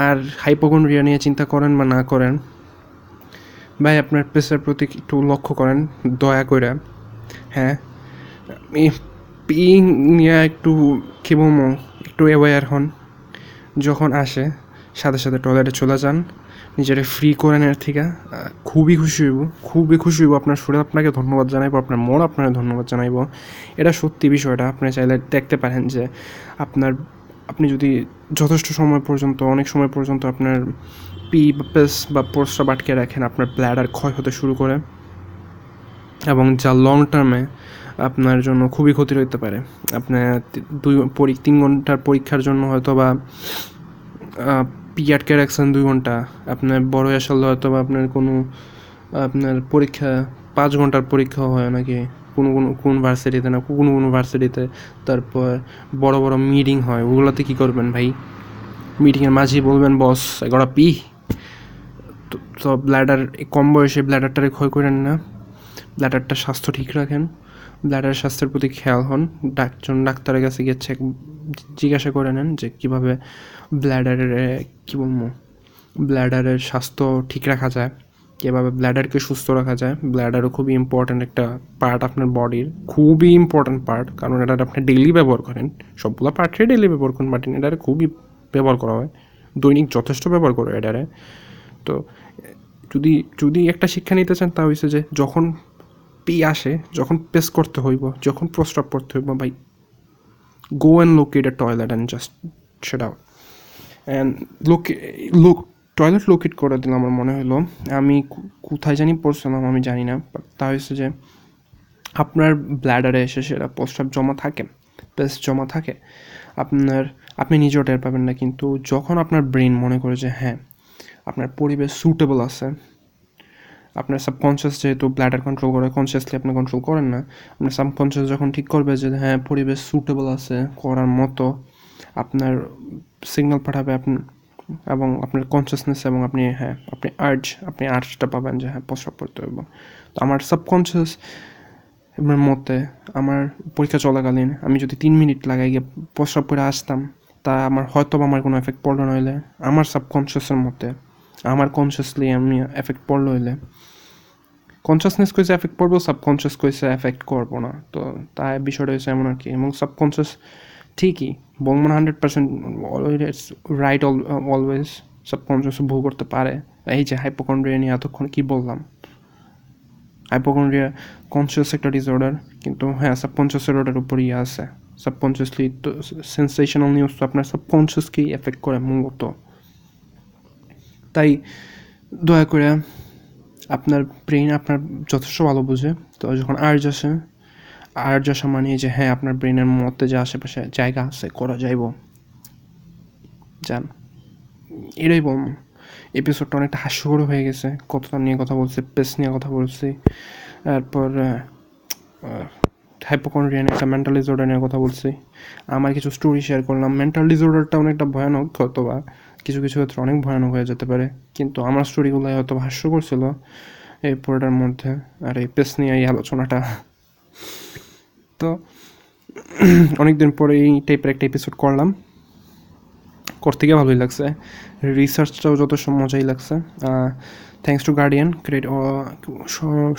আর হাইপোকন্ড্রিয়া নিয়ে চিন্তা করেন বা না করেন, ভাই আপনার পেশার প্রতি একটু লক্ষ্য করেন, দয়া করে। হ্যাঁ পিং নিয়ে একটু কী একটু অ্যাওয়ার হন, যখন আসে, সাথে সাথে টয়লেটে চলে যান। নিজের ফ্রি করে নেওয়ার থেকে খুবই খুশি হইব, খুবই খুশি হইব আপনার শরীর। আপনাকে ধন্যবাদ জানাইব, আপনার মন আপনার ধন্যবাদ জানাইব। এটা সত্যি বিষয়টা, আপনি চাইলে দেখতে পারেন যে আপনার, আপনি যদি যথেষ্ট সময় পর্যন্ত, অনেক সময় পর্যন্ত আপনার পি বা পেস বা প্রস্রাব আটকে রাখেন, আপনার ব্ল্যাডার ক্ষয় হতে শুরু করে, এবং যা লং টার্মে আপনার জন্য খুবই ক্ষতি হতে পারে। আপনার দুই তিন ঘণ্টার পরীক্ষার জন্য হয়তো বা পি আটকে রাখছেন দুই ঘণ্টা, আপনার বড় আসলে হয়তো আপনার কোনো, আপনার পরীক্ষা, পাঁচ ঘণ্টার পরীক্ষা হয় নাকি? কোনো কোনো, কোন ভার্সিটিতে না, কোনো কোনো ভার্সিটিতে তারপর বড় বড় মিটিং হয়, ওগুলোতে কী করবেন ভাই? মিটিংয়ের মাঝেই বলবেন, বস এগারো পি। তো ব্ল্যাডার কম বয়সে ব্ল্যাডারটারে ক্ষয় করেন না। ব্ল্যাডারটা স্বাস্থ্য ঠিক রাখেন। ব্লাডার স্বাস্থ্যের প্রতি খেয়াল হন। ডাক্তার ডাক্তারের কাছে গিয়ে চেক জিজ্ঞাসা করে নেন যে কীভাবে ব্ল্যাডারের কী বলব ব্ল্যাডারের স্বাস্থ্য ঠিক রাখা যায়, কীভাবে ব্ল্যাডারকে সুস্থ রাখা যায়। ব্ল্যাডারও খুবই ইম্পর্ট্যান্ট একটা পার্ট আপনার বডির খুবই ইম্পর্ট্যান্ট পার্ট কারণ এটা আপনি ডেইলি ব্যবহার করেন। সবগুলো পার্টে ডেইলি ব্যবহার করেন বাট এটা খুবই ব্যবহার করা হয়। দৈনিক যথেষ্ট ব্যবহার করো এটারে। তো যদি যদি একটা শিক্ষা নিতে চান, তা হয়েছে যে যখন পি আসে, যখন পেস করতে হইব, যখন প্রস্রাব করতে হইব, ভাই go and locate a toilet and just set out and লোকে লোক টয়লেট লোকেট করে দিলাম আমার মনে হলো আমি কোথায় জানি পড়ছিলাম আমি জানি না তা হয়েছে যে আপনার ব্ল্যাডারে এসে সেটা প্রস্রাব জমা থাকে পেস জমা থাকে। আপনার, আপনি নিজেও টের পাবেন না, কিন্তু যখন আপনার ব্রেন মনে করে যে হ্যাঁ আপনার পরিবেশ সুটেবল আছে। আপনার সাবকনসিয়াস যেহেতু ব্লাডার কন্ট্রোল করে কনসিয়াসলি আপনি কন্ট্রোল করেন না, আপনার সাবকনসিয়াস যখন ঠিক করবে যে হ্যাঁ পরিবেশ সুটেবল আছে করার মতো, আপনার সিগন্যাল পাঠাবে আপনি, এবং আপনার কনসিয়াসনেস এবং আপনি হ্যাঁ আপনি আর্জ আপনি আর্জটা পাবেন যে হ্যাঁ প্রস্রাব করতে হবে তো আমার সাবকনসিয়াস এবার মতে আমার পরীক্ষা চলাকালীন আমি যদি তিন মিনিট লাগাই গিয়ে প্রস্রাব করে আসতাম, তা আমার হয়তো আমার কোনো এফেক্ট পড়ল নইলে আমার সাবকনসিয়াসের মতে আমার আমি এফেক্ট পড়ল হইলে। কনসিয়াসনেস কইছে এফেক্ট পড়ব সাবকনসিয়াস কইছে এফেক্ট করব না। তো তাই বিষয়টা হয়েছে এমন আর কি। এবং সাবকনসিয়াস ঠিকই বংমান hundred percent always right always subconscious ভুল করতে পারে। এই যে হাইপোকন্ড্রিয়া নিয়ে এতক্ষণ কী বললাম? হাইপোকন্ড্রিয়া কনসিয়াস একটা ডিসঅর্ডার কিন্তু হ্যাঁ সাবকনসিয়াসের ওটার উপর ইয়ে আছে। সাবকনসিয়াসলি তো সেন্সেশনাল নিউজ তো আপনার সাবকনসিয়াসকেই এফেক্ট করে মূলত। তাই দয়া করে আপনার ব্রেন আপনার যথেষ্ট ভালো বুঝে। তো যখন আর্জ আসে আর্জ আসা মানে যে হ্যাঁ আপনার ব্রেনের মধ্যে যে আশেপাশে জায়গা আছে, করা যাইব। যান। এটাই বল এপিসোডটা অনেকটা হাস্যকর হয়ে গেছে। কতটা নিয়ে কথা বলছি পেস নিয়ে কথা বলছি। তারপর হাইপোকন্ড্রিয়ান একটা মেন্টাল ডিসঅর্ডার নিয়ে কথা বলছি। আমার কিছু স্টোরি শেয়ার করলাম। মেন্টাল ডিসঅর্ডারটা অনেকটা ভয়ানক হয়তো বা কিছু কিছু ক্ষেত্রে অনেক ভয়ানক হয়ে যেতে পারে। কিন্তু আমার স্টোরিগুলো হয়তো হাস্যকর ছিল এই পুরোটার মধ্যে আর এই পেস নিয়ে এই আলোচনাটা। তো অনেকদিন পরে এই টাইপের একটা এপিসোড করলাম। করতে গিয়ে ভালোই লাগছে। রিসার্চটাও যত মজাই লাগছে। থ্যাংকস টু গার্ডিয়ান ক্রেডিট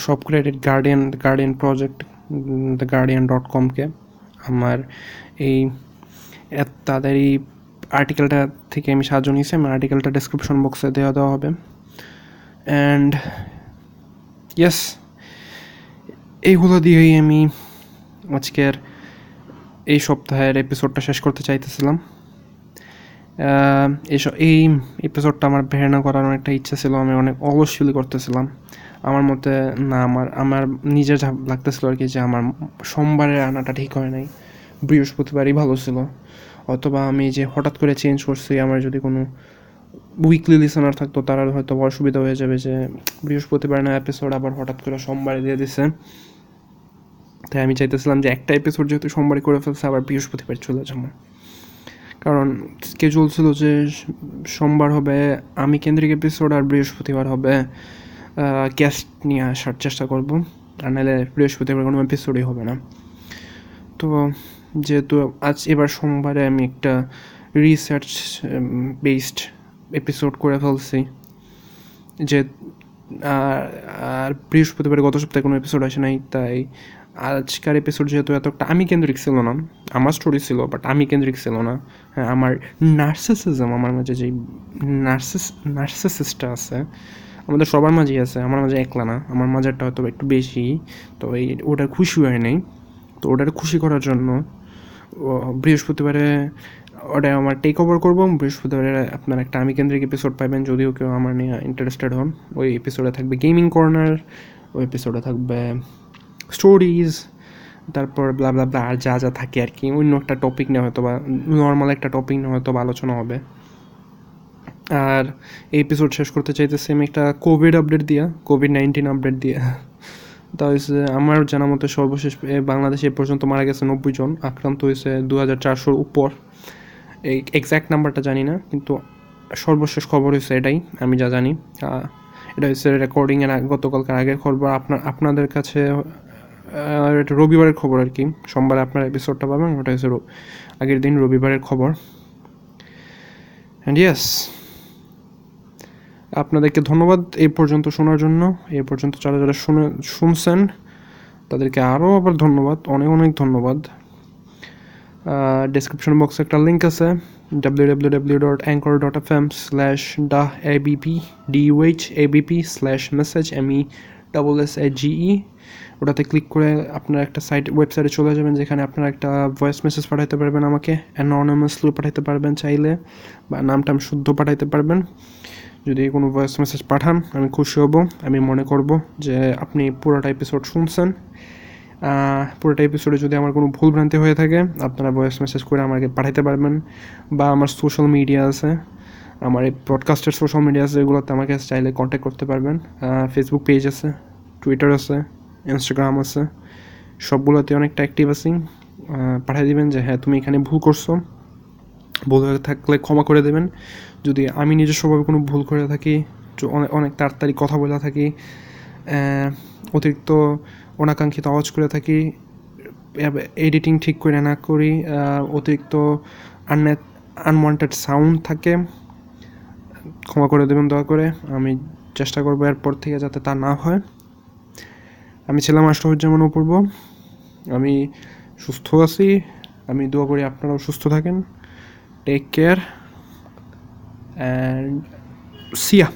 সব credit Guardian Guardian project the Guardian dot কমকে আমার এই তাদের এই আর্টিকেলটা থেকে আমি সাহায্য নিয়েছি। আমার আর্টিকেলটা ডিসক্রিপশন বক্সে দেওয়া দেওয়া হবে। অ্যান্ড ইয়েস এইগুলো দিয়েই আমি আজকের এই সপ্তাহের এপিসোডটা শেষ করতে চাইতেছিলাম। এই এপিসোডটা আমার বেরোনা করার অনেকটা ইচ্ছা ছিল। আমি অনেক ফিল করতেছিলাম। আমার মতে না, আমার আমার নিজের লাগতেছিল আর কি যে আমার সোমবারের আনাটা ঠিক হয় নাই। বৃহস্পতিবারই ভালো ছিল। অথবা আমি যে হঠাৎ করে চেঞ্জ করছি, আমার যদি কোনো উইকলি লিসনার থাকতো, তারা হয়তো অসুবিধা হয়ে যাবে যে বৃহস্পতিবার না এপিসোড আবার হঠাৎ করে সোমবারে দিয়ে দিছে। তাই আমি চাইতেছিলাম যে একটা এপিসোড যেহেতু সোমবারে করে ফেলছে, আবার বৃহস্পতিবার চলে যাব। কারণ স্কেজুল ছিল যে সোমবার হবে, আমি কেন্দ্রিক এপিসোড আর বৃহস্পতিবার হবে গেস্ট নিয়ে আসার চেষ্টা করব। আর নাহলে বৃহস্পতিবার কোনো এপিসোডই হবে না। তো যেহেতু আজ এবার সোমবারে আমি একটা রিসার্চ বেসড এপিসোড করে ফেলছি। যে, আর বৃহস্পতিবার গত সপ্তাহে কোনো এপিসোড আসে নাই, তাই আজকের এপিসোড যেহেতু এতটা, আমি কেন্দ্রিক ছিল না, আমার স্টোরি ছিল বাট আমি কেন্দ্রিক ছিল না। হ্যাঁ আমার নার্সিসিজম আমার মাঝে যেই নার্সিস নার্সিসিসটা আছে, আমাদের সবার মাঝেই আছে, আমার মাঝে একলা না, আমার মাঝেরটা হয়তো একটু বেশি, তো এই, ওটা খুশি হয় নাই। তো ওটার খুশি করার জন্য বৃহস্পতিবারে ওটা আমার টেক ওভার করব বৃহস্পতিবারে আপনার একটা আমি কেন্দ্রিক এপিসোড পাবেন যদিও কেউ আমার নিয়ে ইন্টারেস্টেড হন। ওই এপিসোডে থাকবে গেমিং কর্নার ওই এপিসোডে থাকবে স্টোরিজ তারপর ব্লা ব্লা ব্লা আর যা যা থাকে আর কি। অন্য একটা টপিক নিয়ে হয়তো বা নর্মাল একটা টপিক নিয়ে হয়তো বা আলোচনা হবে। আর এই এপিসোড শেষ করতে চাইতেছি আমি একটা কোভিড আপডেট দিয়া কোভিড নাইন্টিন আপডেট দিয়া। তা হয়েছে আমার জানা মতে সর্বশেষ বাংলাদেশে পর্যন্ত মারা গেছে নব্বই জন, আক্রান্ত হয়েছে দু হাজার চারশোর উপর। এই এক্স্যাক্ট নাম্বারটা জানি না, কিন্তু সর্বশেষ খবর হয়েছে এটাই, আমি যা জানি। এটা হচ্ছে রেকর্ডিংয়ের গতকালকার আগের খবর। আপনার, আপনাদের কাছে এটা রবিবারের খবর আর কি। সোমবার আপনার এপিসোডটা পাবেন, ওটা হচ্ছে আগের দিন রবিবারের খবর। অ্যান্ড ইয়েস আপনাদেরকে ধন্যবাদ এই পর্যন্ত শোনার জন্য। এই পর্যন্ত যারা যারা শুনে, শুনছেন, তাদেরকে আরও আবার ধন্যবাদ, অনেক অনেক ধন্যবাদ। ডিসক্রিপশন বক্সে একটা লিঙ্ক আছে W W W dot anchor dot F M slash ডা ABP DUH ABP slash message M E double S A GE ওটাতে ক্লিক করে আপনার একটা সাইট ওয়েবসাইটে চলে যাবেন, যেখানে আপনারা একটা ভয়েস মেসেজ পাঠাতে পারবেন আমাকে অ্যাননিমাসলি পাঠাতে পারবেন চাইলে, বা নামটাম শুদ্ধ পাঠাতে পারবেন। যদি কোনো ভয়েস মেসেজ পাঠান, আমি খুশি হব। আমি মনে করব যে আপনি পুরোটা এপিসোড শুনছেন। পুরোটা এপিসোডে যদি আমার কোনো ভুল ভ্রান্তি হয়ে থাকে, আপনারা ভয়েস মেসেজ করে আমাকে পাঠাতে পারবেন। বা আমার সোশ্যাল মিডিয়া আছে, আমার এই পডকাস্টের সোশ্যাল মিডিয়া আছে, এগুলোতে আমাকে চাইলে কন্ট্যাক্ট করতে পারবেন। ফেসবুক পেজ আছে টুইটার আছে ইনস্টাগ্রাম আছে, সবগুলোতে অনেকটা অ্যাক্টিভ আছি। পাঠিয়ে দিবেন যে হ্যাঁ তুমি এখানে ভুল করছ। ভুল থাকলে ক্ষমা করে দেবেন। যদি আমি নিজস্বভাবে কোনো ভুল করে থাকি অনেক অনেক তাড়াতাড়ি কথা বলে থাকি অতিরিক্ত অনাকাঙ্ক্ষিত আওয়াজ করে থাকি এডিটিং ঠিক করে না করি অতিরিক্ত আনওয়ান্টেড সাউন্ড থাকে, ক্ষমা করে দেবেন দয়া করে, আমি চেষ্টা করব এরপর থেকে যাতে তা না হয়। আমি ছিলাম আশরাফুজ্জামান অপূর্ব, আমি সুস্থ আছি, আমি দোয়া করি আপনারাও সুস্থ থাকেন টেক কেয়ার অ্যান্ড সিয়া